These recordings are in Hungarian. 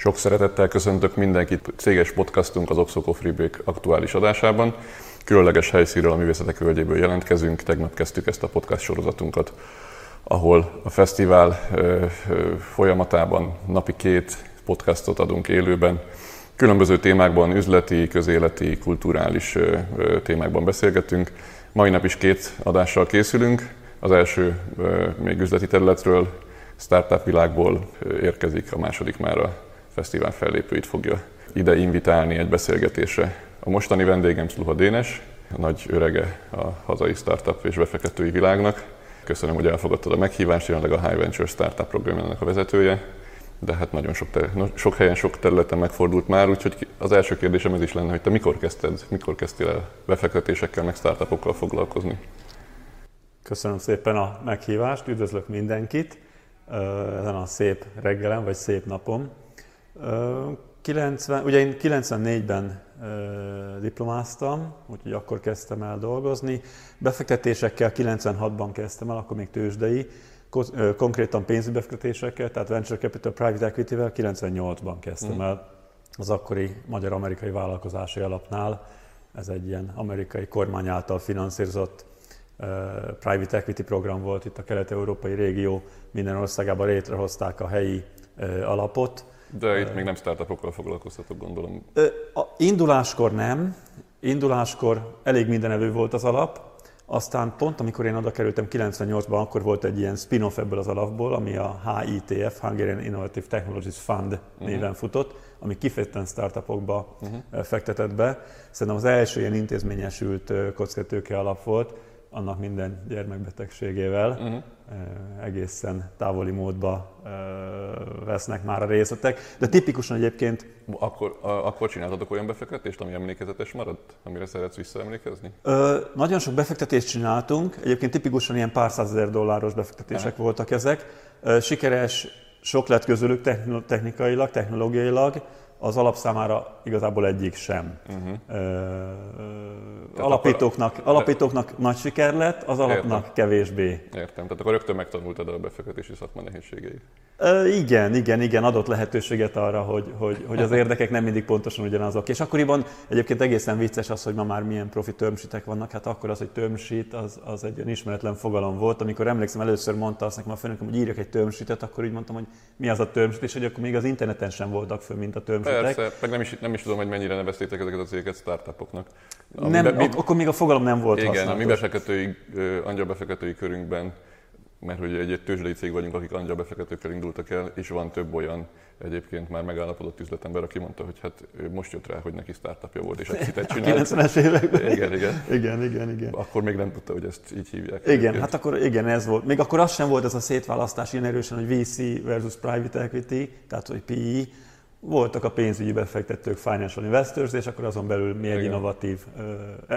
Sok szeretettel köszöntök mindenkit céges podcastunk az Oxo Coffee Break aktuális adásában. Különleges helyszínről a művészetek völgyéből jelentkezünk, tegnap kezdtük ezt a podcast sorozatunkat, ahol a fesztivál folyamatában napi két podcastot adunk élőben. Különböző témákban, üzleti, közéleti, kulturális témákban beszélgetünk. Mai nap is két adással készülünk. Az első még üzleti területről, startup világból érkezik, a második már a fesztivál fellépőit fogja ide invitálni egy beszélgetésre. A mostani vendégem Sluha Dénes, a nagy örege a hazai startup és befektetői világnak. Köszönöm, hogy elfogadtad a meghívást, jelenleg a High Venture Startup programjának a vezetője, de hát nagyon sok, ter- sok helyen, sok területen megfordult már, úgyhogy az első kérdésem ez is lenne, hogy te mikor kezdted, mikor kezdtél el befektetésekkel, meg startupokkal foglalkozni? Köszönöm szépen a meghívást, üdvözlök mindenkit ezen a szép reggelen, vagy szép napom. 90, ugye én 94-ben diplomáztam, úgyhogy akkor kezdtem el dolgozni. Befektetésekkel 96-ban kezdtem el, akkor még tőzsdei, konkrétan pénzügyi befektetésekkel, tehát Venture Capital Private Equity-vel 98-ban kezdtem mm. el az akkori magyar-amerikai vállalkozási alapnál. Ez egy ilyen amerikai kormány által finanszírozott private equity program volt itt a kelet-európai régió, minden országában létrehozták a helyi alapot. De itt még nem startupokkal foglalkoztatok, gondolom. A induláskor nem. Induláskor elég mindenevő volt az alap, aztán pont amikor én oda kerültem 98-ban, akkor volt egy ilyen spin-off ebből az alapból, ami a HITF, Hungarian Innovative Technologies Fund uh-huh. néven futott, ami kifejezetten startupokba uh-huh. fektetett be. Szerintem az első ilyen intézményesült kockatőke alap volt, annak minden gyermekbetegségével uh-huh. egészen távoli módba vesznek már a részletek. De tipikusan egyébként... Akkor, akkor csináltatok olyan befektetést, ami emlékezetes maradt, amire szeretsz visszaemlékezni? Ö, nagyon sok befektetést csináltunk, egyébként tipikusan ilyen pár százezer dolláros befektetések Aha. voltak ezek. Sikeres sok lett közülük technikailag, technológiailag, az alap számára igazából egyik sem. Uh-huh. Ö, alapítóknak, akkor, alapítóknak nagy siker lett, az alapnak értem. kevésbé. Értem, tehát akkor rögtön megtanultad a befektetési szakma nehézségeit. Ö, igen, igen, igen, adott lehetőséget arra, hogy, hogy, hogy az érdekek nem mindig pontosan ugyanazok. És akkoriban egyébként egészen vicces az, hogy ma már milyen profi termsítek vannak, hát akkor az, hogy termsít, az, az egy olyan ismeretlen fogalom volt. Amikor emlékszem, először mondta azt nekem a főnököm, hogy írjak egy termsítet, akkor úgy mondtam, hogy mi az a termsít, és hogy akkor még az interneten sem voltak föl, mint a termsít Persze, meg nem is, nem is tudom, hogy mennyire neveztétek ezeket a cégeket startupoknak. nem, be, mi, akkor még a fogalom nem volt Igen, használatos. a mi befektetői, angyalbefektetői körünkben mert hogy egy, egy tőzsdei cég vagyunk, akik angyalbefektetőkkel indultak el, és van több olyan egyébként már megállapodott üzletember, aki mondta, hogy hát ő most jött rá, hogy neki startupja volt, és egy hitet csinált. 90-es években. Igen, igen. igen, igen, igen. Akkor még nem tudta, hogy ezt így hívják. Igen, egyébként. hát akkor igen, ez volt. Még akkor az sem volt ez a szétválasztás ilyen erősen, hogy VC versus private equity, tehát hogy PE, voltak a pénzügyi befektetők, financial investors, és akkor azon belül mi egy Igen. innovatív,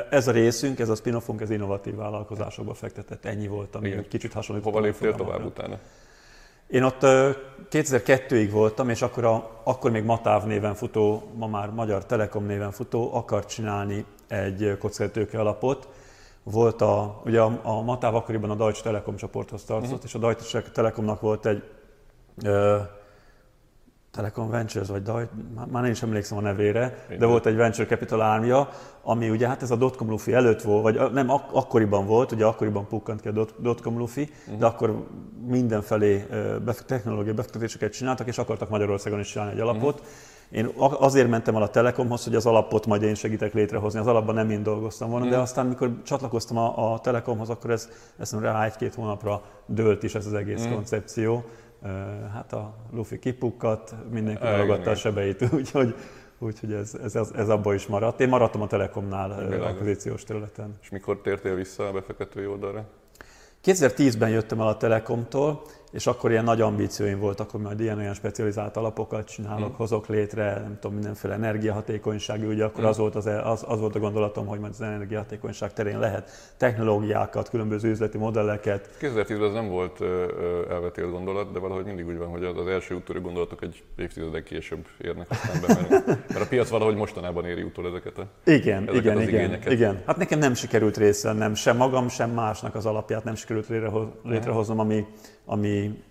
ez a részünk, ez a spin ez innovatív vállalkozásokba fektetett, ennyi volt, ami Igen. kicsit hasonlít. Hova léptél tovább utána? Én ott 2002-ig voltam, és akkor, a, akkor még Matáv néven futó, ma már Magyar Telekom néven futó akart csinálni egy kockázatőke alapot. Volt a, ugye a, a Matáv akkoriban a Deutsche Telekom csoporthoz tartozott, uh-huh. és a Deutsche Telekomnak volt egy Telecom Ventures, vagy Daj, már nem is emlékszem a nevére, de volt egy Venture Capital ármja, ami ugye hát ez a dotcom lufi előtt volt, vagy nem, ak- akkoriban volt, ugye akkoriban pukkant ki a dotcom lufi, uh-huh. de akkor mindenfelé bef- technológiai befektetéseket csináltak, és akartak Magyarországon is csinálni egy alapot. Uh-huh. Én azért mentem el a Telekomhoz, hogy az alapot majd én segítek létrehozni. Az alapban nem én dolgoztam volna, uh-huh. de aztán, mikor csatlakoztam a, a Telekomhoz, akkor ez, ez rá egy-két hónapra dőlt is ez az egész uh-huh. koncepció hát a lufi kipukkat, mindenki megragadta a sebeit, úgyhogy, úgyhogy ez, ez, ez, ez abban is maradt. Én maradtam a Telekomnál a akvizíciós területen. És mikor tértél vissza a befektetői oldalra? 2010-ben jöttem el a Telekomtól, és akkor ilyen nagy ambícióim voltak, hogy majd ilyen-olyan specializált alapokat csinálok, mm. hozok létre, nem tudom, mindenféle energiahatékonyság, ugye akkor mm. az, volt az, az, az volt a gondolatom, hogy majd az energiahatékonyság terén lehet technológiákat, különböző üzleti modelleket. 2010-ben ez nem volt elvetélt gondolat, de valahogy mindig úgy van, hogy az, első úttörő gondolatok egy évtizedek később érnek aztán be, mert, mert a piac valahogy mostanában éri utol ezeket a Igen, ezeket igen, az igen, igényeket. igen. Hát nekem nem sikerült részt vennem, sem magam, sem másnak az alapját nem sikerült létrehoznom, ami ami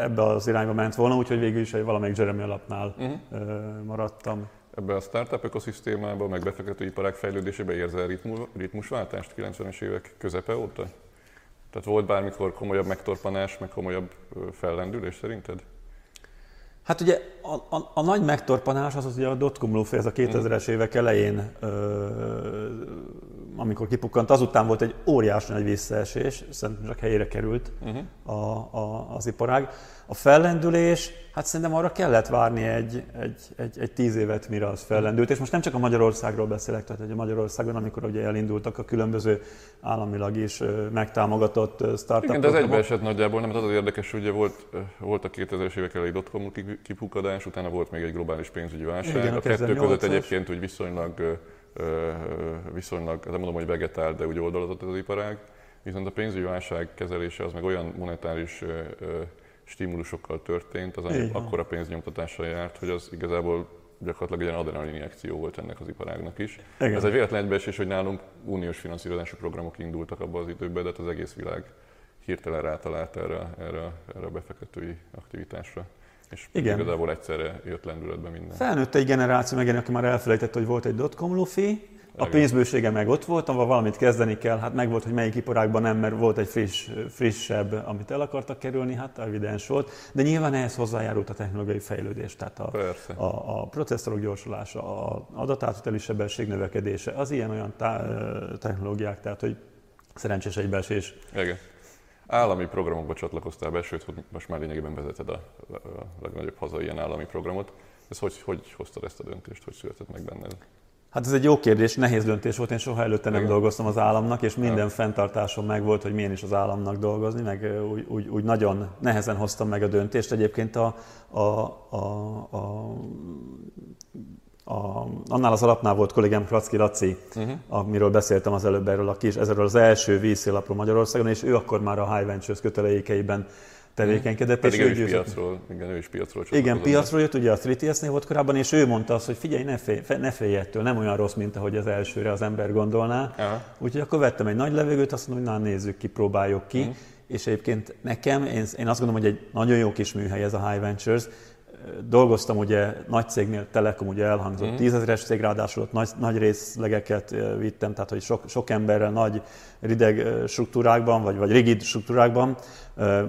ebbe az irányba ment volna, úgyhogy végül is egy valamelyik Jeremy alapnál uh-huh. maradtam. Ebben a startup ökoszisztémában, meg befektető iparák fejlődésében érzel ritmusváltást 90-es évek közepe óta? Tehát volt bármikor komolyabb megtorpanás, meg komolyabb fellendülés szerinted? Hát ugye a, a, a nagy megtorpanás az, az ugye a dotcom lufi, ez a 2000-es évek elején, ö, amikor kipukkant, azután volt egy óriási nagy visszaesés, szerintem csak helyére került uh-huh. a, a, az iparág. A fellendülés, hát szerintem arra kellett várni egy, egy, egy, egy tíz évet, mire az fellendült. És most nem csak a Magyarországról beszélek, tehát hogy a Magyarországon, amikor ugye elindultak a különböző államilag is megtámogatott startupok. Igen, de ez egybeesett nagyjából, nem, az az érdekes, hogy ugye volt, volt a 2000-es évek elejé dotcom kipukadás, utána volt még egy globális pénzügyi válság. Igen, a kettő között egyébként úgy viszonylag, viszonylag, nem mondom, hogy vegetál, de úgy oldalazott az iparág. Viszont a pénzügyi válság kezelése az meg olyan monetáris stimulusokkal történt, az annyi akkora pénznyomtatással járt, hogy az igazából gyakorlatilag egy ilyen adrenalin injekció volt ennek az iparágnak is. Igen. Ez egy véletlen egybeesés, hogy nálunk uniós finanszírozási programok indultak abban az időben, de hát az egész világ hirtelen rátalált erre, erre, erre a befektetői aktivitásra. És Igen. igazából egyszerre jött lendületbe minden. Felnőtt egy generáció, meg aki már elfelejtett, hogy volt egy dotcom lufi, a pénzbősége meg ott volt, ahol valamit kezdeni kell, hát meg volt, hogy melyik iparágban nem, mert volt egy friss, frissebb, amit el akartak kerülni, hát evidens volt. De nyilván ehhez hozzájárult a technológiai fejlődés, tehát a, a, a processzorok gyorsulása, a adatátuteli sebesség növekedése, az ilyen-olyan tá- technológiák, tehát hogy szerencsés egybeesés. Igen. Állami programokba csatlakoztál be, sőt, hogy most már lényegében vezeted a, legnagyobb hazai ilyen állami programot. Ez hogy, hogy hoztad ezt a döntést, hogy született meg benned? Hát ez egy jó kérdés, nehéz döntés volt, én soha előtte nem Igen. dolgoztam az államnak, és minden Igen. fenntartásom meg volt, hogy milyen is az államnak dolgozni, meg úgy, úgy, úgy nagyon nehezen hoztam meg a döntést. Egyébként a, a, a, a a, annál az alapnál volt kollégám Kracki Laci, uh-huh. amiről beszéltem az előbb erről a kis, ezerről az első vízszélapról Magyarországon, és ő akkor már a High Ventures kötelékeiben tevékenykedett. Pedig és ő, is piacról, igen, ő is piacról Igen, piacról jött, ugye a 3TS-nél volt korábban, és ő mondta azt, hogy figyelj, ne félj, ne félj ettől, nem olyan rossz, mint ahogy az elsőre az ember gondolná. Aha. Úgyhogy akkor vettem egy nagy levegőt, azt mondom, hogy na nézzük ki, próbáljuk ki. Uh-huh. És egyébként nekem, én, én azt gondolom, hogy egy nagyon jó kis műhely ez a High Ventures, dolgoztam ugye nagy cégnél, Telekom ugye elhangzott, mm. tízezeres cég, ráadásul ott nagy, nagy részlegeket vittem, tehát hogy sok, sok emberrel nagy rideg struktúrákban, vagy, vagy rigid struktúrákban.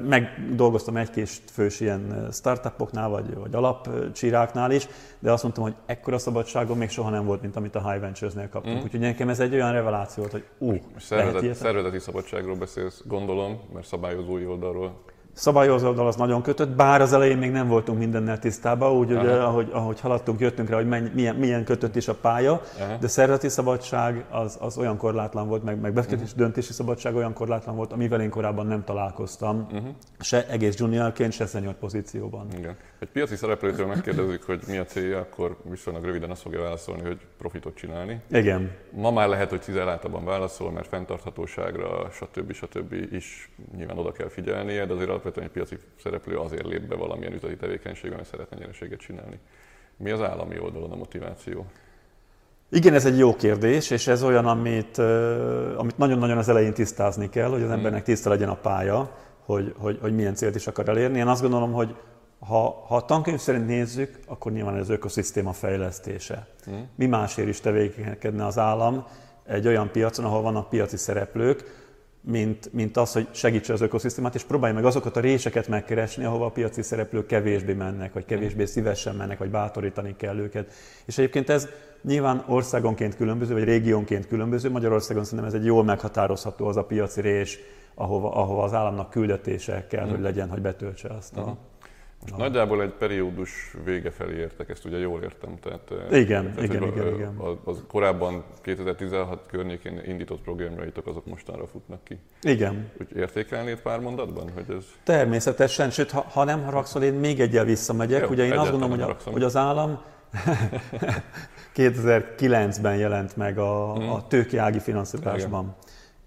Meg dolgoztam egy-két fős ilyen startupoknál, vagy, vagy alapcsiráknál is, de azt mondtam, hogy ekkora szabadságom még soha nem volt, mint amit a High Ventures-nél kaptunk. Mm. Úgyhogy nekem ez egy olyan reveláció volt, hogy ú, Szervezet, szervezeti szabadságról beszélsz, gondolom, mert szabályozói oldalról szabályozó oldal az nagyon kötött, bár az elején még nem voltunk mindennel tisztában, úgy, ugye, ahogy, ahogy haladtunk, jöttünk rá, hogy menny, milyen, milyen kötött is a pálya, Aha. de szervezeti szabadság az, az olyan korlátlan volt, meg, meg befektetési uh-huh. döntési szabadság olyan korlátlan volt, amivel én korábban nem találkoztam, uh-huh. se egész juniorként, se senior pozícióban. Igen. Egy piaci szereplőtől megkérdezik, hogy mi a célja, akkor viszonylag röviden azt fogja válaszolni, hogy profitot csinálni. Igen. Ma már lehet, hogy cizelláltabban válaszol, mert fenntarthatóságra, stb. stb. is nyilván oda kell figyelnie, de azért alapvetően egy piaci szereplő azért lép be valamilyen üzleti tevékenységben, mert szeretne nyereséget csinálni. Mi az állami oldalon a motiváció? Igen, ez egy jó kérdés, és ez olyan, amit, amit nagyon-nagyon az elején tisztázni kell, hogy az hmm. embernek tiszta legyen a pálya, hogy, hogy, hogy milyen célt is akar elérni. Én azt gondolom, hogy ha, ha a tankönyv szerint nézzük, akkor nyilván ez ökoszisztéma fejlesztése. Hmm. Mi másért is tevékenykedne az állam egy olyan piacon, ahol vannak piaci szereplők, mint, mint az, hogy segítse az ökoszisztémát, és próbálja meg azokat a réseket megkeresni, ahova a piaci szereplők kevésbé mennek, vagy kevésbé szívesen mennek, vagy bátorítani kell őket. És egyébként ez nyilván országonként különböző, vagy régiónként különböző. Magyarországon szerintem ez egy jól meghatározható az a piaci rés, ahova, ahova az államnak küldetése kell, hogy legyen, hogy betöltse azt a, most Aha. nagyjából egy periódus vége felé értek, ezt ugye jól értem. Tehát, igen, tehát, igen, igen, a, igen. Az, az korábban 2016 környékén indított programjaitok azok mostanra futnak ki. Igen. Úgy értékelnéd pár mondatban, hogy ez... Természetesen, sőt, ha, ha nem haragszol, én még egyel visszamegyek. Jó, ugye én azt gondolom, hogy, a, hogy az állam 2009-ben jelent meg a, mm. a tőkeági finanszírozásban. Igen.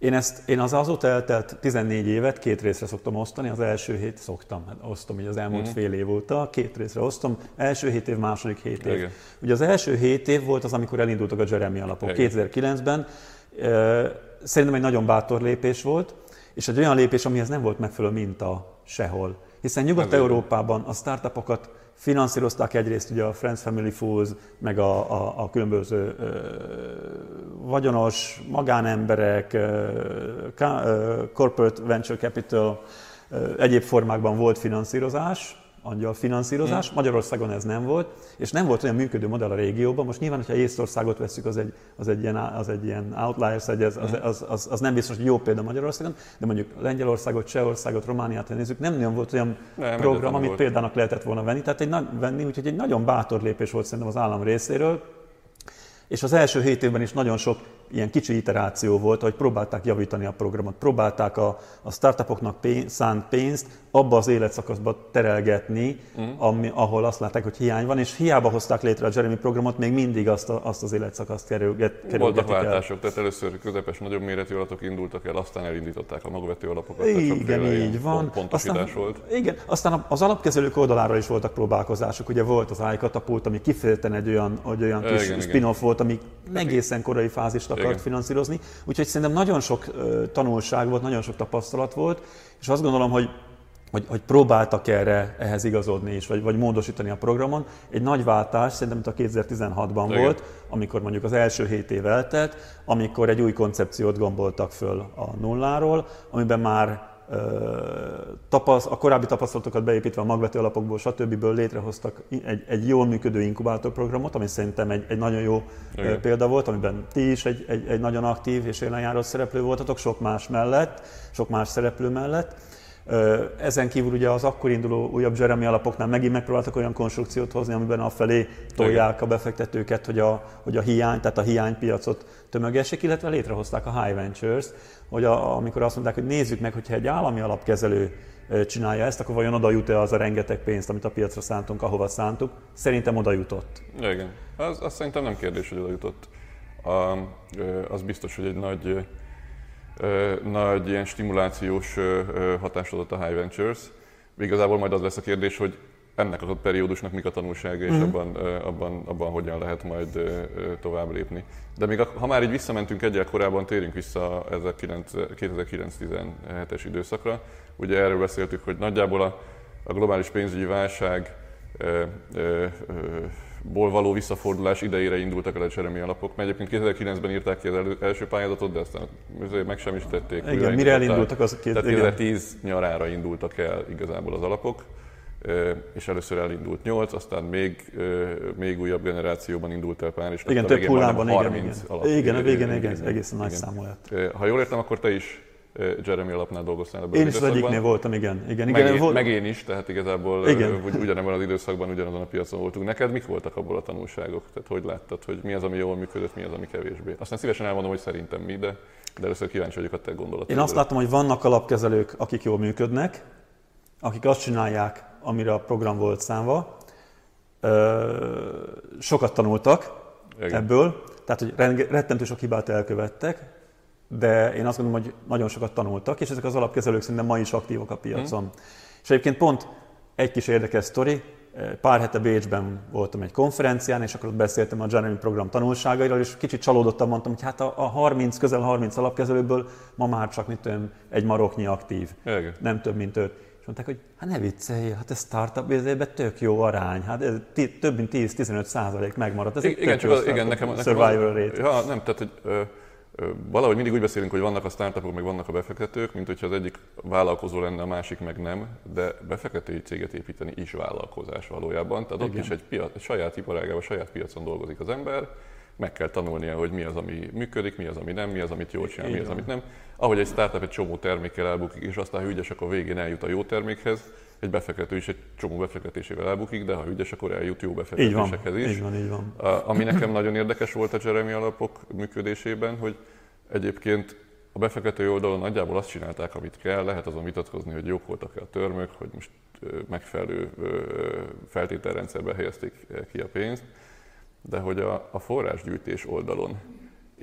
Én, ezt, én az azóta eltelt 14 évet két részre szoktam osztani, az első hét szoktam, hát osztom így az elmúlt mm. fél év óta, két részre osztom, első hét év, második hét év. Igen. Ugye az első hét év volt az, amikor elindultak a Jeremy alapok, Igen. 2009-ben. Szerintem egy nagyon bátor lépés volt, és egy olyan lépés, amihez nem volt megfelelő minta sehol. Hiszen Nyugat-Európában a startupokat finanszírozták egyrészt ugye a Friends Family Fools, meg a, a, a különböző ö, vagyonos magánemberek, ö, corporate venture capital, ö, egyéb formákban volt finanszírozás, angyal finanszírozás. Mm. Magyarországon ez nem volt, és nem volt olyan működő modell a régióban. Most nyilván, hogyha Észtországot veszük, az egy, az egy, ilyen, az egy ilyen outliers, egy, az, az, az, az, az, nem biztos, hogy jó példa Magyarországon, de mondjuk Lengyelországot, Csehországot, Romániát, nézzük, nem nagyon volt olyan nem, program, amit volt. példának lehetett volna venni. Tehát egy, venni, úgyhogy egy nagyon bátor lépés volt szerintem az állam részéről. És az első hét évben is nagyon sok ilyen kicsi iteráció volt, hogy próbálták javítani a programot, próbálták a, a startupoknak pénz, szánt pénzt abba az életszakaszba terelgetni, mm. ami, ahol azt látták, hogy hiány van, és hiába hozták létre a Jeremy programot, még mindig azt, a, azt az életszakaszt kerülget, kerülgetik Voltak váltások, el. tehát először közepes, nagyobb méretű alapok indultak el, aztán elindították a magvető alapokat. Igen, így van. Pontosítás aztán, volt. Igen, aztán az alapkezelők oldalára is voltak próbálkozások. Ugye volt az iCatapult, ami kifejezetten egy olyan, egy olyan kis igen, spin-off igen. volt, ami egészen korai fázist akart Igen. finanszírozni. Úgyhogy szerintem nagyon sok tanulság volt, nagyon sok tapasztalat volt, és azt gondolom, hogy hogy, hogy próbáltak erre ehhez igazodni is, vagy, vagy módosítani a programon. Egy nagy váltás szerintem itt a 2016-ban Igen. volt, amikor mondjuk az első 7 év eltelt, amikor egy új koncepciót gomboltak föl a nulláról, amiben már tapasz, a korábbi tapasztalatokat beépítve a magvető alapokból, stb. létrehoztak egy, egy jól működő inkubátorprogramot, ami szerintem egy, egy nagyon jó Igen. példa volt, amiben ti is egy, egy, egy nagyon aktív és élenjáró szereplő voltatok, sok más mellett, sok más szereplő mellett. Ezen kívül ugye az akkor induló újabb Jeremy alapoknál megint megpróbáltak olyan konstrukciót hozni, amiben a felé tolják a befektetőket, hogy a, hogy a hiány, tehát a hiánypiacot tömögessék, illetve létrehozták a High Ventures, hogy a, amikor azt mondták, hogy nézzük meg, hogyha egy állami alapkezelő csinálja ezt, akkor vajon oda jut-e az a rengeteg pénzt, amit a piacra szántunk, ahova szántuk? Szerintem oda jutott. Igen, az, az szerintem nem kérdés, hogy oda jutott. A, az biztos, hogy egy nagy nagy ilyen stimulációs hatást adott a High Ventures. Igazából majd az lesz a kérdés, hogy ennek a periódusnak mik a tanulsága, és uh-huh. abban, abban, abban hogyan lehet majd tovább lépni. De még ha már így visszamentünk egyel korábban, térjünk vissza 2009-17-es időszakra. Ugye erről beszéltük, hogy nagyjából a, a globális pénzügyi válság ból való visszafordulás idejére indultak el a cseremi alapok, mert egyébként 2009-ben írták ki az elő, első pályázatot, de aztán meg sem is tették. Igen, mire elindultak az két, Tehát 2010 igen. nyarára indultak el igazából az alapok, és először elindult 8, aztán még, még újabb generációban indult el pár, és igen, több hullámban, igen, igen. Alap, igen, a végén egészen, egészen nagy számú lett. Ha jól értem, akkor te is Jeremy alapnál dolgoztál ebben Én is az egyiknél voltam, igen. igen, igen meg, én, volt... meg én is, tehát igazából igen. Ugy, ugyanebben az időszakban ugyanazon a piacon voltunk. Neked mik voltak abból a tanulságok? Tehát hogy láttad, hogy mi az, ami jól működött, mi az, ami kevésbé? Aztán szívesen elmondom, hogy szerintem mi, de, de először kíváncsi vagyok a te gondolataidra. Én azt látom, hogy vannak alapkezelők, akik jól működnek, akik azt csinálják, amire a program volt számva. Sokat tanultak igen. ebből, tehát hogy rettentő sok hibát elkövettek, de én azt gondolom, hogy nagyon sokat tanultak, és ezek az alapkezelők szerintem ma is aktívak a piacon. Mm. És egyébként pont egy kis érdekes sztori, pár hete Bécsben voltam egy konferencián, és akkor ott beszéltem a Jeremy program tanulságairól, és kicsit csalódottan mondtam, hogy hát a, 30, közel 30 alapkezelőből ma már csak mit tudom, egy maroknyi aktív, Igen. nem több, mint öt. És mondták, hogy hát ne viccelj, hát ez startup ezért tök jó arány, hát ez t- több mint 10-15 százalék megmaradt. Ez igen, csak az, igen, nekem, nekem survival rate. Ja, nem, tehát, hogy ö, Valahogy mindig úgy beszélünk, hogy vannak a startupok, meg vannak a befektetők, mint hogyha az egyik vállalkozó lenne, a másik meg nem, de befektetői céget építeni is vállalkozás valójában. Tehát Igen. ott is egy, piac, egy saját iparágában, saját piacon dolgozik az ember, meg kell tanulnia, hogy mi az, ami működik, mi az, ami nem, mi az, amit jól csinál, mi az, amit nem. Ahogy egy startup egy csomó termékkel elbukik, és aztán ha ügyes, akkor végén eljut a jó termékhez, egy befektető is egy csomó befektetésével elbukik, de ha ügyes, akkor eljut jó befektetésekhez is. Így van, így van. Ami nekem nagyon érdekes volt a Jeremy alapok működésében, hogy egyébként a befektető oldalon nagyjából azt csinálták, amit kell, lehet azon vitatkozni, hogy jók voltak-e a törmök, hogy most megfelelő feltételrendszerbe helyezték ki a pénzt, de hogy a, a forrásgyűjtés oldalon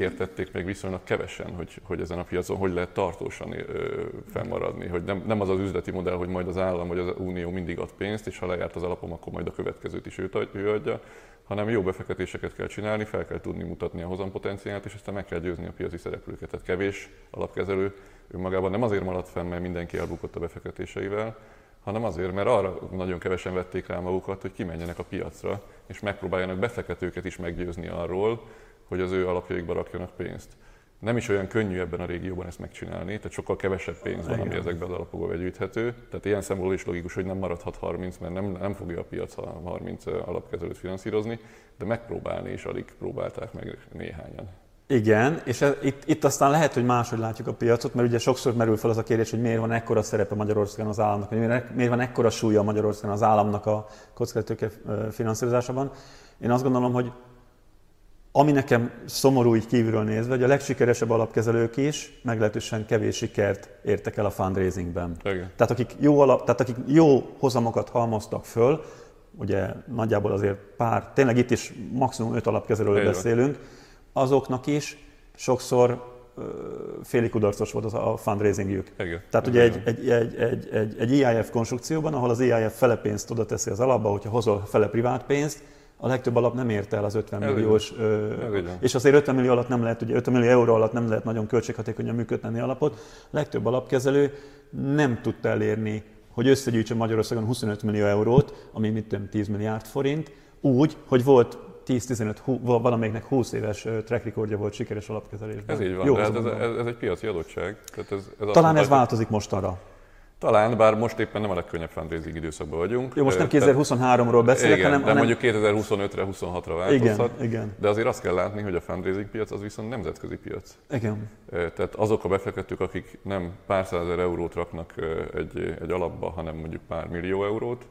értették még viszonylag kevesen, hogy, hogy ezen a piacon hogy lehet tartósan ö, fennmaradni. Hogy nem, nem az az üzleti modell, hogy majd az állam vagy az unió mindig ad pénzt, és ha lejárt az alapom, akkor majd a következőt is ő, ő adja, hanem jó befektetéseket kell csinálni, fel kell tudni mutatni a hozampotenciált, és aztán meg kell győzni a piaci szereplőket. Tehát kevés alapkezelő önmagában nem azért maradt fenn, mert mindenki elbukott a befektetéseivel, hanem azért, mert arra nagyon kevesen vették rá magukat, hogy kimenjenek a piacra, és megpróbáljanak befektetőket is meggyőzni arról, hogy az ő alapjaikba rakjanak pénzt. Nem is olyan könnyű ebben a régióban ezt megcsinálni, tehát sokkal kevesebb pénz van, ami ezekben az alapokba begyűjthető. Tehát ilyen szempontból is logikus, hogy nem maradhat 30, mert nem, nem fogja a piac a 30 alapkezelőt finanszírozni, de megpróbálni is alig próbálták meg néhányan. Igen, és ez, itt, itt aztán lehet, hogy máshogy látjuk a piacot, mert ugye sokszor merül fel az a kérdés, hogy miért van ekkora szerepe Magyarországon az államnak, hogy miért, miért van ekkora súlya Magyarországon az államnak a kockázatőke finanszírozásában. Én azt gondolom, hogy ami nekem szomorú így kívülről nézve, hogy a legsikeresebb alapkezelők is meglehetősen kevés sikert értek el a fundraisingben. Igen. Tehát akik, jó alap, tehát akik jó hozamokat halmoztak föl, ugye nagyjából azért pár, tényleg itt is maximum öt alapkezelőről Igen. beszélünk, azoknak is sokszor félig kudarcos volt az a fundraisingjük. Igen. Tehát ugye egy, egy, egy, egy, egy, egy EIF konstrukcióban, ahol az EIF fele pénzt oda teszi az alapba, hogyha hozol fele privát pénzt, a legtöbb alap nem érte el az 50 Ez milliós, ö, és azért 50 millió alatt nem lehet, ugye 50 millió euró alatt nem lehet nagyon költséghatékonyan működni alapot. A legtöbb alapkezelő nem tudta elérni, hogy összegyűjtse Magyarországon 25 millió eurót, ami mit tudom, 10 milliárd forint, úgy, hogy volt 10-15, valamelyiknek 20 éves track recordja volt sikeres alapkezelésben. Ez így van, Jó, de hát ez, ez, ez, egy piaci adottság. Tehát ez, ez Talán ez változik mostanra. Talán, bár most éppen nem a legkönnyebb fundraising időszakban vagyunk. Jó, most nem 2023-ról beszélek, igen, hanem... de mondjuk 2025-re, 26-ra változhat. Igen, igen. De azért azt kell látni, hogy a fundraising piac az viszont nemzetközi piac. Igen. Tehát azok a befektetők, akik nem pár százezer eurót raknak egy, egy alapba, hanem mondjuk pár millió eurót,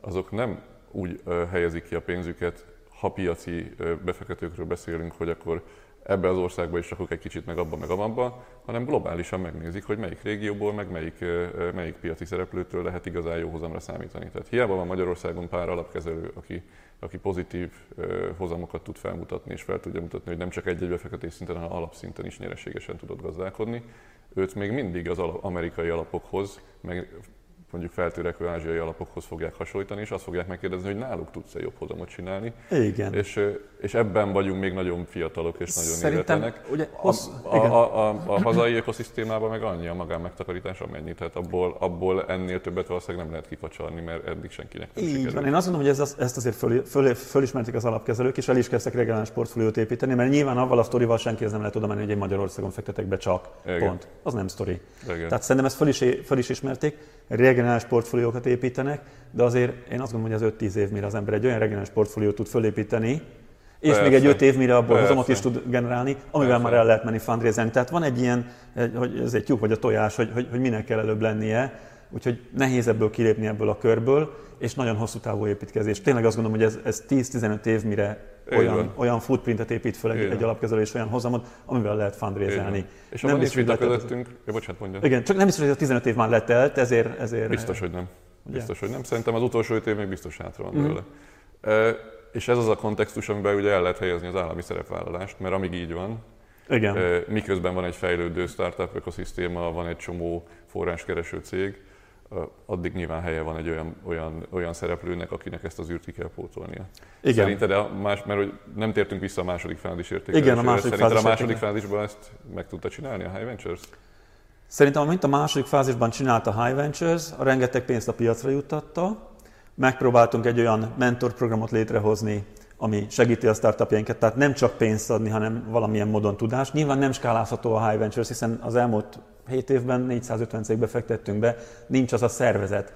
azok nem úgy helyezik ki a pénzüket, ha piaci befektetőkről beszélünk, hogy akkor ebbe az országba is rakok egy kicsit meg abba, meg abba, hanem globálisan megnézik, hogy melyik régióból, meg melyik, melyik piaci szereplőtől lehet igazán jó hozamra számítani. Tehát hiába van Magyarországon pár alapkezelő, aki, aki pozitív hozamokat tud felmutatni, és fel tudja mutatni, hogy nem csak egy-egy befektetés szinten, hanem alapszinten is nyereségesen tudod gazdálkodni, őt még mindig az amerikai alapokhoz, meg mondjuk feltörekvő ázsiai alapokhoz fogják hasonlítani, és azt fogják megkérdezni, hogy náluk tudsz-e jobb hozamot csinálni. Igen. És, és ebben vagyunk még nagyon fiatalok és nagyon Szerintem. Ugye, hossz, a, a, a, a, hazai ökoszisztémában meg annyi a magánmegtakarítás amennyi, tehát abból, abból ennél többet valószínűleg nem lehet kifacsarni, mert eddig senkinek nem Így sikerült. van. Én azt mondom, hogy ez, ezt azért föl, föl, fölismerték az alapkezelők, és el is kezdtek regionális portfóliót építeni, mert nyilván avval a sztorival senki ez nem lehet oda menni, hogy egy Magyarországon fektetek be csak. Igen. Pont. Az nem sztori. Igen. Tehát szerintem ezt föl is, föl is ismerték, regionális portfóliókat építenek, de azért én azt gondolom, hogy az 5-10 év, mire az ember egy olyan regionális portfóliót tud fölépíteni, és Persze. még egy 5 év, mire abból hozamot is tud generálni, amivel Persze. már el lehet menni fundraising. Tehát van egy ilyen, hogy ez egy tyúk vagy a tojás, hogy, hogy, hogy minek kell előbb lennie, úgyhogy nehéz ebből kilépni ebből a körből, és nagyon hosszú távú építkezés. Tényleg azt gondolom, hogy ez, ez 10-15 év, mire olyan, olyan footprintet épít fel egy, egy alapkezelő és olyan hozamot, amivel lehet fundraiselni. És nem is vita közöttünk, ja, bocsánat, mondja. Igen, csak nem biztos, hogy a 15 év már letelt, ezért... ezért biztos, hogy nem. Biztos, hogy nem. Szerintem az utolsó öt év még biztos hátra van mm. E, és ez az a kontextus, amiben ugye el lehet helyezni az állami szerepvállalást, mert amíg így van, Igen. Miközben van egy fejlődő startup ökoszisztéma, van egy csomó forráskereső cég, addig nyilván helye van egy olyan, olyan, olyan szereplőnek, akinek ezt az űrt ki kell pótolnia. Igen. Szerinted, a más, mert hogy nem tértünk vissza a második fázis értékelésére. Igen, a második Szerinted a második fázisban ezt meg tudta csinálni a High Ventures? Szerintem, amint a második fázisban csinálta a High Ventures, a rengeteg pénzt a piacra juttatta, megpróbáltunk egy olyan mentorprogramot létrehozni, ami segíti a startupjainkat, tehát nem csak pénzt adni, hanem valamilyen módon tudást. Nyilván nem skálázható a High Ventures, hiszen az elmúlt 7 évben 450 cégbe fektettünk be, nincs az a szervezet,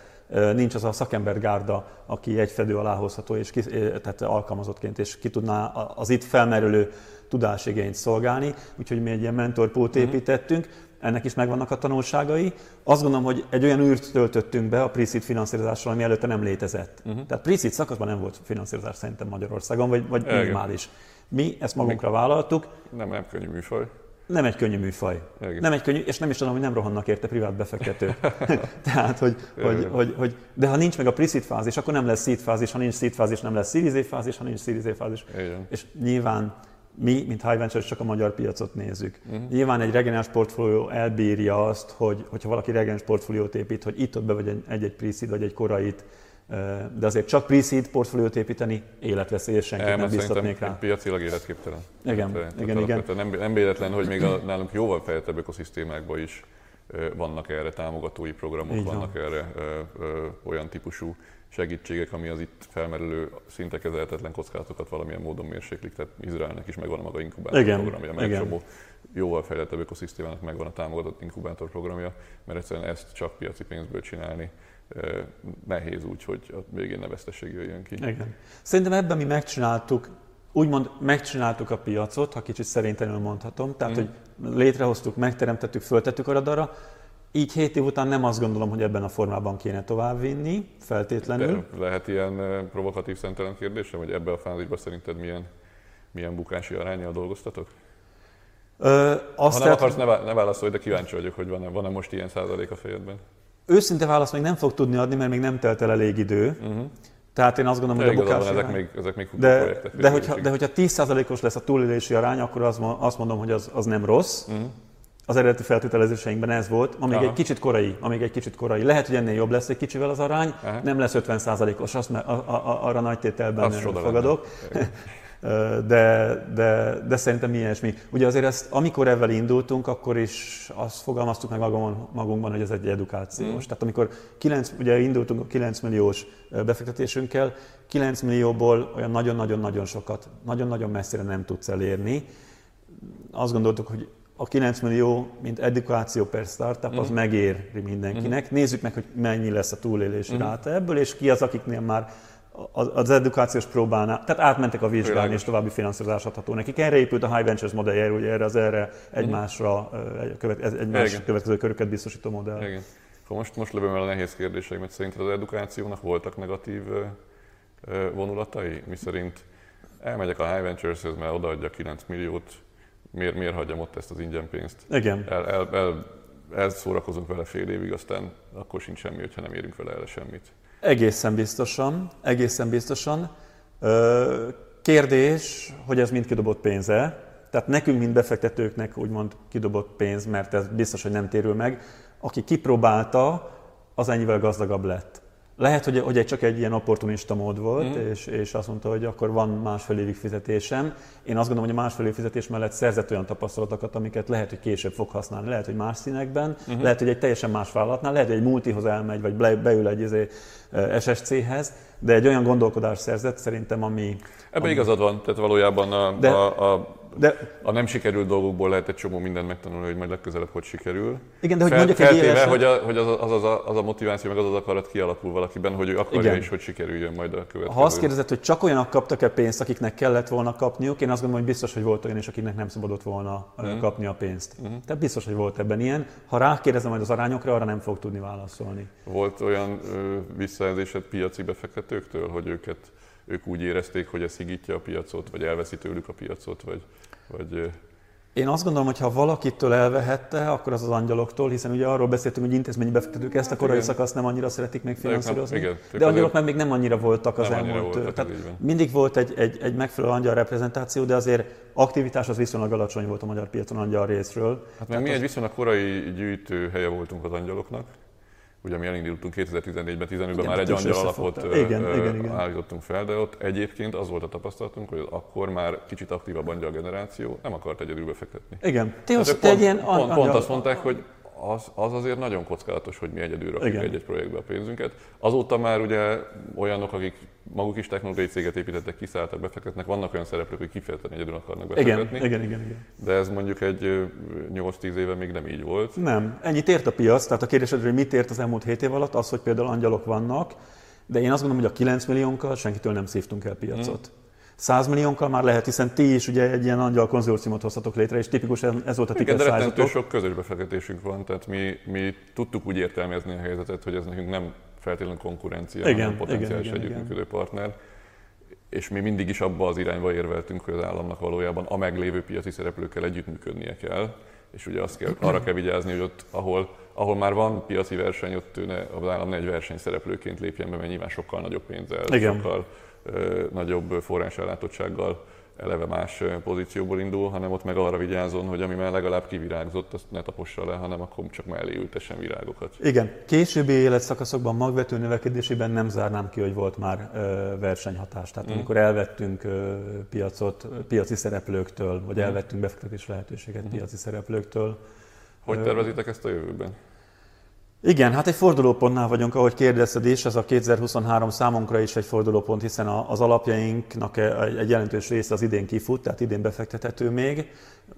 nincs az a szakembergárda, aki egy fedő alá hozható, és ki, tehát alkalmazottként, és ki tudná az itt felmerülő tudásigényt szolgálni. Úgyhogy mi egy ilyen mentorpót mhm. építettünk, ennek is megvannak a tanulságai. Azt gondolom, hogy egy olyan űrt töltöttünk be a pre-seed finanszírozással, ami előtte nem létezett. Uh-huh. Tehát pre-seed szakaszban nem volt finanszírozás szerintem Magyarországon, vagy, vagy minimális. Mi ezt magunkra vállaltuk. Nem, nem könnyű műfaj. Nem egy könnyű műfaj. Igen. Nem egy könnyű, és nem is tudom, hogy nem rohannak érte privát befektetők. Tehát, hogy, hogy, hogy, hogy, de ha nincs meg a pre fázis, akkor nem lesz seed fázis, ha nincs seed fázis, nem lesz series fázis, ha nincs series fázis. Igen. És nyilván mi, mint High Ventures, csak a magyar piacot nézzük. Uh-huh. Nyilván egy regenerás portfólió elbírja azt, hogy hogyha valaki regenerás portfóliót épít, hogy itt-ott be vagy egy-egy pre vagy egy korait, de azért csak pre-seed portfóliót építeni életveszélyes, senkit nem biztatnék rá. piacilag életképtelen. Igen, Tehát, igen, igen. Nem, nem véletlen, hogy még a, nálunk jóval fejlettebb ökoszisztémákban is vannak erre támogatói programok, Így vannak van. erre ö, ö, olyan típusú segítségek, ami az itt felmerülő szinte kezelhetetlen kockázatokat valamilyen módon mérséklik. Tehát Izraelnek is megvan a maga inkubátor igen, programja, meg igen. csomó jóval fejlettebb ökoszisztémának megvan a támogatott inkubátor programja, mert egyszerűen ezt csak piaci pénzből csinálni nehéz úgy, hogy a végén ne veszteség jöjjön ki. Igen. Szerintem ebben mi megcsináltuk, úgymond megcsináltuk a piacot, ha kicsit szerintelenül mondhatom, tehát mm. hogy létrehoztuk, megteremtettük, föltettük a radarra, így hét év után nem azt gondolom, hogy ebben a formában kéne továbbvinni, feltétlenül. De lehet ilyen provokatív szentelen kérdésem, hogy ebben a fázisban szerinted milyen, milyen bukási arányjal dolgoztatok? Ö, azt ha nem akarsz, ne, ne válaszolj, de kíváncsi vagyok, hogy van-e, van-e most ilyen százalék a fejedben. Őszinte választ még nem fog tudni adni, mert még nem telt el elég idő. Uh-huh. Tehát én azt gondolom, hogy a bukás... Van, ezek még, ezek még de, projektek. De hogyha, de hogyha 10%-os lesz a túlélési arány, akkor az, azt mondom, hogy az, az nem rossz. Uh-huh. Az eredeti feltételezéseinkben ez volt, ma még Aha. egy kicsit korai, amíg egy kicsit korai. Lehet, hogy ennél jobb lesz egy kicsivel az arány, Aha. nem lesz 50%-os, azt, a, a, a, arra nagy tételben fogadok. de, de, de szerintem ilyesmi. Ugye azért ezt, amikor ezzel indultunk, akkor is azt fogalmaztuk meg magunkban, hogy ez egy edukációs. Mm. Tehát amikor 9, ugye indultunk a 9 milliós befektetésünkkel, 9 millióból olyan nagyon-nagyon-nagyon sokat, nagyon-nagyon messzire nem tudsz elérni. Azt gondoltuk, hogy a 9 millió, mint edukáció per startup, az mm. megéri mindenkinek. Mm. Nézzük meg, hogy mennyi lesz a túlélési mm. ráta ebből, és ki az, akiknél már az edukációs próbánál, tehát átmentek a vizsgálni, és további finanszírozás adható nekik. Erre épült a High Ventures modellje, ugye erre az erre egymásra, egymás Igen. következő köröket biztosító modell. Igen. Most, most lövöm el a nehéz kérdéseimet. Szerinted az edukációnak voltak negatív vonulatai? Mi szerint elmegyek a High Ventures-hez, mert odaadja 9 milliót, miért, miért hagyjam ott ezt az ingyen pénzt? Igen. El, el, el, elszórakozunk vele fél évig, aztán akkor sincs semmi, hogyha nem érünk vele el semmit. Egészen biztosan, egészen biztosan. Kérdés, hogy ez mind kidobott pénze. Tehát nekünk, mint befektetőknek úgymond kidobott pénz, mert ez biztos, hogy nem térül meg. Aki kipróbálta, az ennyivel gazdagabb lett. Lehet, hogy, hogy egy, csak egy ilyen opportunista mód volt, mm. és, és azt mondta, hogy akkor van másfél évig fizetésem. Én azt gondolom, hogy a másfél év fizetés mellett szerzett olyan tapasztalatokat, amiket lehet, hogy később fog használni. Lehet, hogy más színekben, mm-hmm. lehet, hogy egy teljesen más vállalatnál, lehet, hogy egy multihoz elmegy, vagy beül egy izé, SSC-hez, de egy olyan gondolkodás szerzett szerintem, ami... Ebben ami... igazad van, tehát valójában a, de, a, a de, a nem sikerült dolgokból lehet egy csomó mindent megtanulni, hogy majd legközelebb hogy sikerül. Igen, de hogy mondjuk egy élesen... hogy, a, hogy az, az, az, a, az a motiváció, meg az az akarat kialakul valakiben, hogy ő akarja Igen. is, hogy sikerüljön majd a következő. Ha azt kérdezett, hogy csak olyanok kaptak-e pénzt, akiknek kellett volna kapniuk, én azt gondolom, hogy biztos, hogy volt olyan is, akiknek nem szabadott volna mm. kapni a pénzt. Mm. Tehát biztos, hogy volt ebben ilyen. Ha rákérdezem majd az arányokra, arra nem fog tudni válaszolni. Volt olyan ö, visszajelzésed piaci befektetőktől, hogy őket ők úgy érezték, hogy ez szigítja a piacot, vagy elveszi tőlük a piacot, vagy, vagy én azt gondolom, hogy ha valakitől elvehette, akkor az az angyaloktól, hiszen ugye arról beszéltünk, hogy intézményi befektetők ezt a korai igen. szakaszt nem annyira szeretik még finanszírozni. Igen, de angyalok meg még nem annyira voltak az elmúlt. Voltak, tehát mindig volt egy, egy, egy megfelelő angyal reprezentáció, de azért aktivitás az viszonylag alacsony volt a magyar piacon angyal részről. Hát mert mi az... egy viszonylag korai gyűjtő helye voltunk az angyaloknak. Ugye mi elindultunk 2014-ben, 15-ben már egy angyal alapot igen, ö, igen, igen. állítottunk fel, de ott egyébként az volt a tapasztalatunk, hogy akkor már kicsit aktívabb angyal generáció nem akart egyedül befektetni. Igen. Ti te pont, egy ilyen pont, angyal... pont azt mondták, hogy az, az azért nagyon kockázatos, hogy mi egyedül rakjuk egy-egy projektbe a pénzünket. Azóta már ugye olyanok, akik maguk is technológiai céget építettek, kiszálltak, befektetnek, vannak olyan szereplők, hogy kifejezetten egyedül akarnak befektetni. Igen, igen, igen, igen. De ez mondjuk egy 8-10 éve még nem így volt. Nem, ennyit ért a piac, tehát a kérdés, hogy mit ért az elmúlt 7 év alatt, az, hogy például angyalok vannak, de én azt gondolom, hogy a 9 milliónkkal senkitől nem szívtunk el piacot. Hmm. 100 milliónkkal már lehet, hiszen ti is ugye egy ilyen angyal konzorciumot hoztatok létre, és tipikus ez volt a ticket Igen, de sok közös befektetésünk van, tehát mi, mi tudtuk úgy értelmezni a helyzetet, hogy ez nekünk nem feltétlenül konkurencia, igen, hanem potenciális igen, együttműködő partner. És mi mindig is abba az irányba érveltünk, hogy az államnak valójában a meglévő piaci szereplőkkel együttműködnie kell. És ugye azt kell, arra kell vigyázni, hogy ott, ahol, ahol már van piaci verseny, ott ne, az állam ne egy versenyszereplőként lépjen be, mert nyilván sokkal nagyobb pénzzel, Igen. sokkal ö, nagyobb forrásellátottsággal eleve más pozícióból indul, hanem ott meg arra vigyázzon, hogy ami már legalább kivirágzott, azt ne tapossa le, hanem akkor csak mellé ültessen virágokat. Igen, későbbi életszakaszokban magvető növekedésében nem zárnám ki, hogy volt már versenyhatás. Tehát mm. amikor elvettünk piacot piaci szereplőktől, vagy mm. elvettünk befektetés lehetőséget mm. piaci szereplőktől. Hogy tervezitek ezt a jövőben? Igen, hát egy fordulópontnál vagyunk, ahogy kérdezted is, ez a 2023 számunkra is egy fordulópont, hiszen az alapjainknak egy jelentős része az idén kifut, tehát idén befektethető még.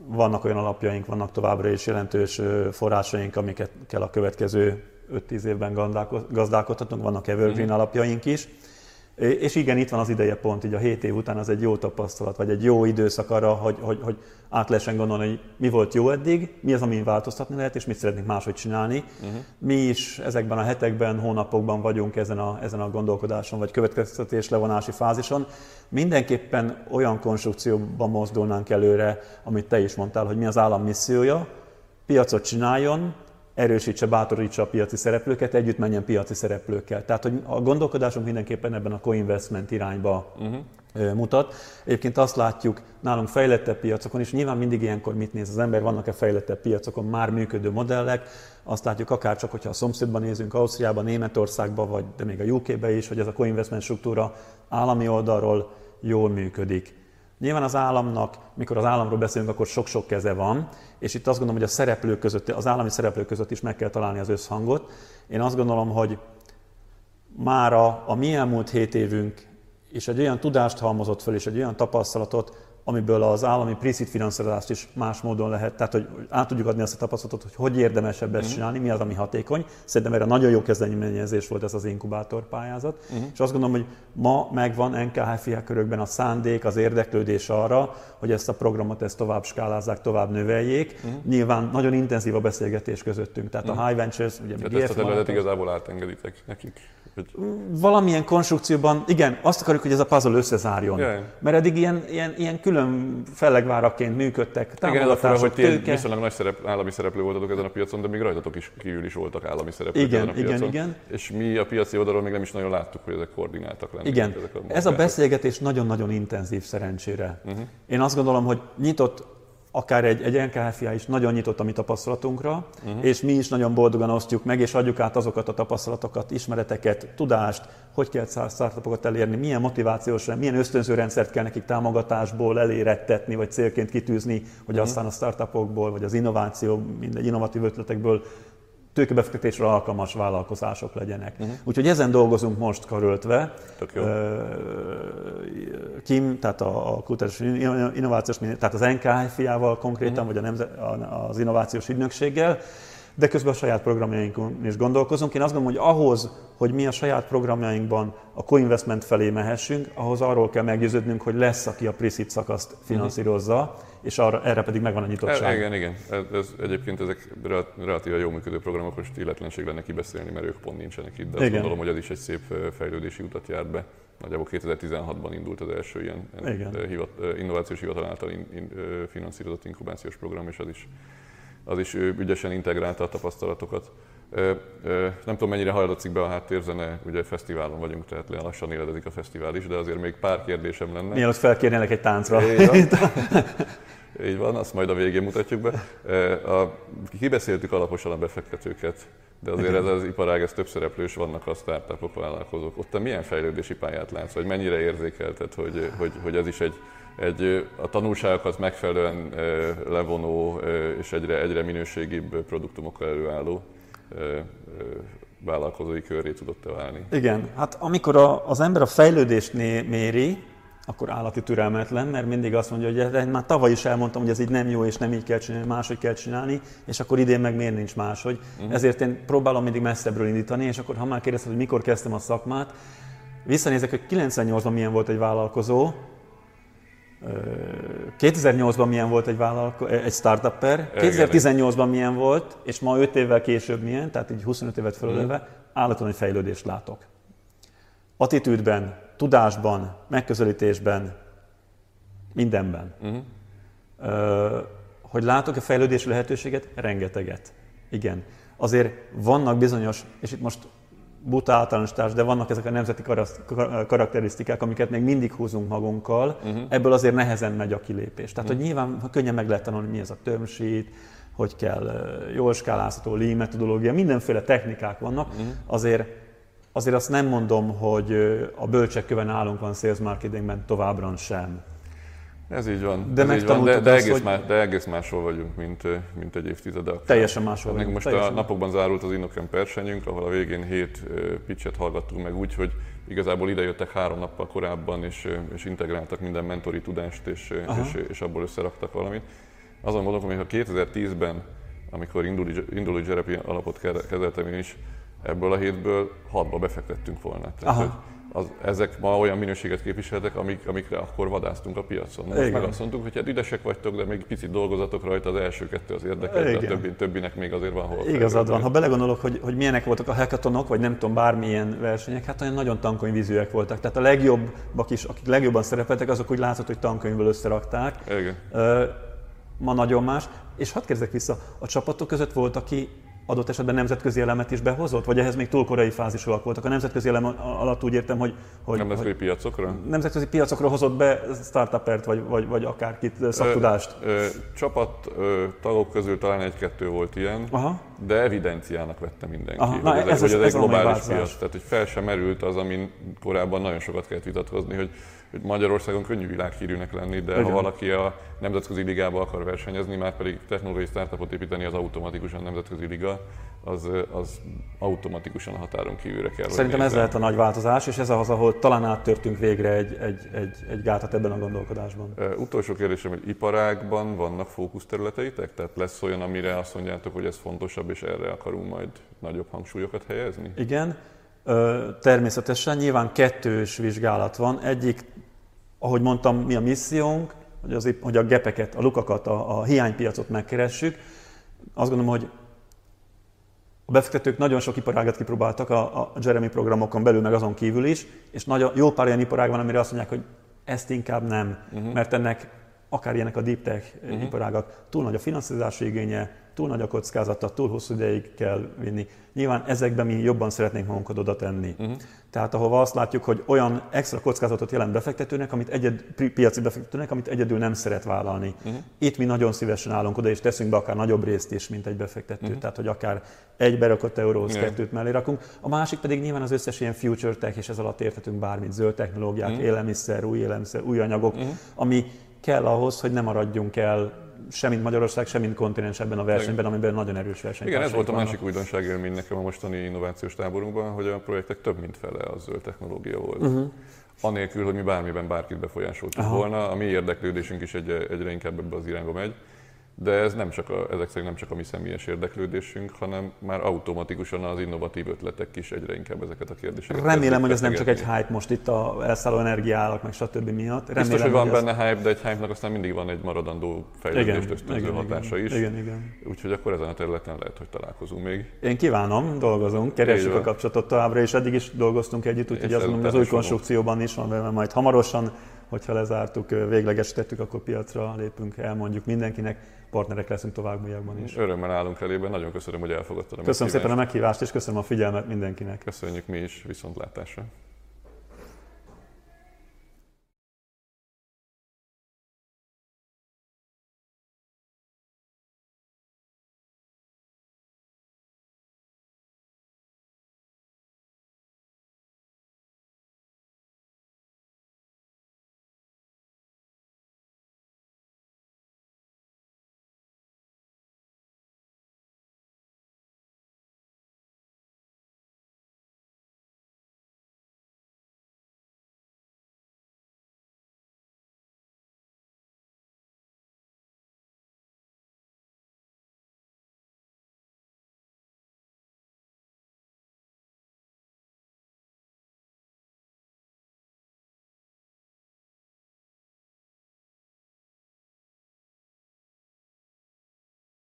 Vannak olyan alapjaink, vannak továbbra is jelentős forrásaink, amiket kell a következő 5-10 évben gazdálkodhatunk, vannak evergreen mm. alapjaink is. És igen, itt van az ideje pont, így a 7 év után az egy jó tapasztalat, vagy egy jó időszak arra, hogy, hogy, hogy át lehessen gondolni, hogy mi volt jó eddig, mi az, amin változtatni lehet, és mit szeretnénk máshogy csinálni. Uh-huh. Mi is ezekben a hetekben, hónapokban vagyunk ezen a, ezen a gondolkodáson, vagy következtetés levonási fázison. Mindenképpen olyan konstrukcióban mozdulnánk előre, amit te is mondtál, hogy mi az állam missziója, piacot csináljon, erősítse, bátorítsa a piaci szereplőket, együtt menjen piaci szereplőkkel. Tehát, hogy a gondolkodásunk mindenképpen ebben a co-investment irányba uh-huh. mutat. Egyébként azt látjuk nálunk fejlettebb piacokon, és nyilván mindig ilyenkor mit néz az ember, vannak-e fejlettebb piacokon már működő modellek, azt látjuk akár csak, hogyha a szomszédban nézünk, Ausztriában, Németországban, vagy de még a UK-be is, hogy ez a co-investment struktúra állami oldalról jól működik. Nyilván az államnak, mikor az államról beszélünk, akkor sok-sok keze van, és itt azt gondolom, hogy a szereplők között, az állami szereplők között is meg kell találni az összhangot. Én azt gondolom, hogy már a, mi elmúlt hét évünk és egy olyan tudást halmozott fel, és egy olyan tapasztalatot, amiből az állami pre finanszírozást is más módon lehet, tehát hogy át tudjuk adni azt a tapasztalatot, hogy hogy érdemesebb ezt uh-huh. csinálni, mi az, ami hatékony. Szerintem erre nagyon jó kezdeményezés volt ez az inkubátor pályázat, uh-huh. és azt gondolom, hogy ma megvan NKHFIA körökben a szándék, az érdeklődés arra, hogy ezt a programot ezt tovább skálázzák, tovább növeljék. Uh-huh. Nyilván nagyon intenzív a beszélgetés közöttünk, tehát uh-huh. a High Ventures, ugye hát ezt a területet igazából átengeditek nekik. Hogy... Valamilyen konstrukcióban, igen, azt akarjuk, hogy ez a puzzle összezárjon. Yeah. Mert eddig ilyen, ilyen, ilyen külön fellegváraként működtek. Igen, ez a fura, hogy ti viszonylag nagy szerep, állami szereplő voltatok ezen a piacon, de még rajtatok is kívül is voltak állami szereplők igen, ezen a piacon. Igen, igen. És mi a piaci oldalról még nem is nagyon láttuk, hogy ezek koordináltak lennének. Igen, ezek a ez a beszélgetés nagyon-nagyon intenzív szerencsére. Uh-huh. Én azt gondolom, hogy nyitott akár egy, egy NKFIA is nagyon nyitott a mi tapasztalatunkra, uh-huh. és mi is nagyon boldogan osztjuk meg, és adjuk át azokat a tapasztalatokat, ismereteket, tudást, hogy kell startupokat elérni, milyen motivációs, milyen ösztönző rendszert kell nekik támogatásból elérettetni, vagy célként kitűzni, hogy uh-huh. aztán a startupokból, vagy az innováció, mindegy innovatív ötletekből tőkebefektetésre alkalmas vállalkozások legyenek. Uh-huh. Úgyhogy ezen dolgozunk most karöltve. Kim, tehát a, a Kutatás Innovációs, tehát az NKFI-ával konkrétan, uh-huh. vagy a nemzet, az Innovációs Ügynökséggel, de közben a saját programjainkon is gondolkozunk. Én azt gondolom, hogy ahhoz, hogy mi a saját programjainkban a co-investment felé mehessünk, ahhoz arról kell meggyőződnünk, hogy lesz, aki a pre szakaszt finanszírozza, uh-huh és arra, erre pedig megvan a nyitottság. E, igen, igen. Ez, ez, egyébként ezek relatíve jó működő programok, most illetlenség lenne kibeszélni, mert ők pont nincsenek itt, de azt igen. gondolom, hogy ez is egy szép fejlődési utat járt be. Nagyjából 2016-ban indult az első ilyen igen. Hivat, innovációs hivatal által in, in, finanszírozott inkubációs program, és az is, az is ügyesen integrálta a tapasztalatokat. Ö, ö, nem tudom, mennyire hallatszik be a háttérzene, ugye fesztiválon vagyunk, tehát lassan éledezik a fesztivál is, de azért még pár kérdésem lenne. Mielőtt felkérnélek egy táncra. Így van, azt majd a végén mutatjuk be. A, kibeszéltük alaposan a befektetőket, de azért ez az iparág, ez több szereplős, vannak a startupok, vállalkozók. Ott te milyen fejlődési pályát látsz, vagy mennyire érzékelted, hogy, hogy, hogy ez is egy, egy a tanulságokat megfelelően levonó és egyre, egyre minőségibb produktumokkal előálló vállalkozói köré tudott válni. Igen, hát amikor a, az ember a fejlődést méri, akkor állati türelmetlen, mert mindig azt mondja, hogy már tavaly is elmondtam, hogy ez így nem jó, és nem így kell csinálni, máshogy kell csinálni, és akkor idén meg miért nincs máshogy. Uh-huh. Ezért én próbálom mindig messzebbről indítani, és akkor ha már kérdezted, hogy mikor kezdtem a szakmát, visszanézek, hogy 98-ban milyen volt egy vállalkozó, 2008-ban milyen volt egy, vállalko- egy startupper, 2018-ban milyen volt, és ma 5 évvel később milyen, tehát így 25 évet fölölve, uh-huh. állatlan egy fejlődést látok. Attitűdben, tudásban, megközelítésben, mindenben. Uh-huh. Hogy látok-e fejlődési lehetőséget? Rengeteget. Igen. Azért vannak bizonyos, és itt most buta általánosítás, de vannak ezek a nemzeti karakterisztikák, amiket még mindig húzunk magunkkal, uh-huh. ebből azért nehezen megy a kilépés. Tehát, uh-huh. hogy nyilván könnyen meg lehet tanulni, mi ez a term sheet, hogy kell jól skálázható lean metodológia, mindenféle technikák vannak, uh-huh. azért azért azt nem mondom, hogy a bölcsek köven állunk van sales marketingben továbbra sem. Ez így van. De, ez így van, de, de, egész hogy... más, de egész máshol vagyunk, mint, mint egy évtizede. Teljesen máshol vagyunk. Most teljesen. a napokban zárult az Innocam persenyünk, ahol a végén hét pitchet hallgattunk meg úgy, hogy igazából ide jöttek három nappal korábban, és, és integráltak minden mentori tudást, és, és, és abból összeraktak valamit. Azon gondolom, hogy ha 2010-ben, amikor induló, Jerepi alapot kezeltem én is, ebből a hétből hatba befektettünk volna. Tehát, Aha. hogy az, ezek ma olyan minőséget képviseltek, amik, amikre akkor vadásztunk a piacon. Most Igen. meg azt mondtuk, hogy hát üdesek vagytok, de még picit dolgozatok rajta, az első kettő az érdekel, de a többi, többinek még azért van hol. Igazad van. Ha belegondolok, hogy, hogy milyenek voltak a hackathonok, vagy nem tudom, bármilyen versenyek, hát olyan nagyon tankönyvízűek voltak. Tehát a legjobbak is, akik legjobban szerepeltek, azok úgy látszott, hogy tankönyvből összerakták. Igen. Ma nagyon más. És hadd kérdezek vissza, a csapatok között volt, aki adott esetben nemzetközi elemet is behozott, vagy ehhez még túl korai fázisúak voltak? A nemzetközi elem alatt úgy értem, hogy... hogy nemzetközi hogy piacokra? Nemzetközi piacokra hozott be startupert, vagy, vagy, vagy akárkit, szaktudást? Ö, ö, csapat ö, tagok közül talán egy-kettő volt ilyen, Aha. De evidenciának vette mindenki, Aha. Na, hogy ez, ez, ez, ez egy globális piac. Tehát, hogy fel sem merült az, amin korábban nagyon sokat kellett vitatkozni, hogy hogy Magyarországon könnyű világhírűnek lenni, de Igen. ha valaki a nemzetközi ligába akar versenyezni, már pedig technológiai startupot építeni, az automatikusan nemzetközi liga, az, az automatikusan a határon kívülre kell. Szerintem ez lehet a nagy változás, és ez az, ahol talán áttörtünk végre egy, egy, egy, egy gátat ebben a gondolkodásban. Uh, utolsó kérdésem, hogy iparágban vannak fókuszterületeitek? Tehát lesz olyan, amire azt mondjátok, hogy ez fontosabb, és erre akarunk majd nagyobb hangsúlyokat helyezni? Igen, Természetesen nyilván kettős vizsgálat van. Egyik ahogy mondtam, mi a missziónk, hogy, az, hogy a gepeket, a lukakat, a, a hiánypiacot megkeressük. Azt gondolom, hogy a befektetők nagyon sok iparágat kipróbáltak a, a Jeremy programokon belül, meg azon kívül is, és nagyon, jó pár olyan iparág van, amire azt mondják, hogy ezt inkább nem, uh-huh. mert ennek akár ilyenek a deep tech uh-huh. iparágak, túl nagy a finanszírozási igénye, túl nagy a kockázata, túl hosszú ideig kell vinni. Nyilván ezekben mi jobban szeretnénk magunkat oda tenni. Uh-huh. Tehát ahova azt látjuk, hogy olyan extra kockázatot jelent befektetőnek, amit egyed, piaci befektetőnek, amit egyedül nem szeret vállalni. Uh-huh. Itt mi nagyon szívesen állunk oda, és teszünk be akár nagyobb részt is, mint egy befektető. Uh-huh. Tehát, hogy akár egy berakott euróhoz yeah. kettőt mellé rakunk. A másik pedig nyilván az összes ilyen future tech, és ez alatt értetünk bármit, zöld technológiák, uh-huh. élelmiszer, új élelmiszer, új anyagok, uh-huh. ami kell ahhoz, hogy ne maradjunk el sem mint Magyarország, sem mint kontinens ebben a versenyben, amiben nagyon erős verseny. Igen, ez volt a másik újdonság élmény nekem a mostani innovációs táborunkban, hogy a projektek több mint fele az zöld technológia volt. Uh-huh. Anélkül, hogy mi bármiben bárkit befolyásoltuk Aha. volna, a mi érdeklődésünk is egyre, egyre inkább ebbe az irányba megy. De ez nem csak a, ezek szerint nem csak a mi személyes érdeklődésünk, hanem már automatikusan az innovatív ötletek is egyre inkább ezeket a kérdéseket. Remélem, hogy ez nem csak egy hype most itt a elszálló energiállak, meg stb. miatt. Remélem, Biztos, hogy van hogy benne hype, de egy hype-nak aztán mindig van egy maradandó fejlődést ösztönző hatása igen, is. Igen, igen. Úgyhogy akkor ezen a területen lehet, hogy találkozunk még. Én kívánom, dolgozunk, keressük a kapcsolatot továbbra, és eddig is dolgoztunk együtt, úgyhogy azt mondom, az új konstrukcióban is van, majd hamarosan hogyha lezártuk, véglegesítettük, akkor piacra lépünk, elmondjuk mindenkinek, partnerek leszünk továbbiakban is. Örömmel állunk elében, nagyon köszönöm, hogy elfogadtad a Köszönöm szépen a meghívást, és köszönöm a figyelmet mindenkinek. Köszönjük mi is, viszontlátásra.